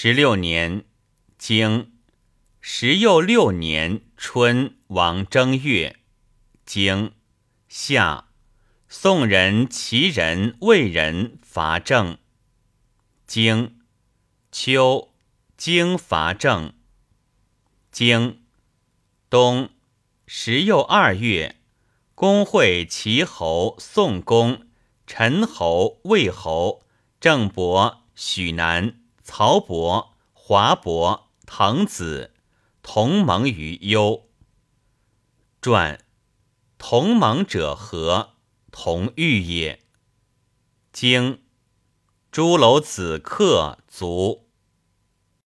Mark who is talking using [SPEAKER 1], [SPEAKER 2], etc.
[SPEAKER 1] 十六年，经十又六年春，王正月，经夏，宋人、齐人、魏人伐郑。经秋，经伐郑。经冬，十又二月，公会齐侯、宋公、陈侯、魏侯、郑伯、许南。曹伯、华伯、滕子同盟于幽。传同盟者何？同欲也。经朱楼子客卒。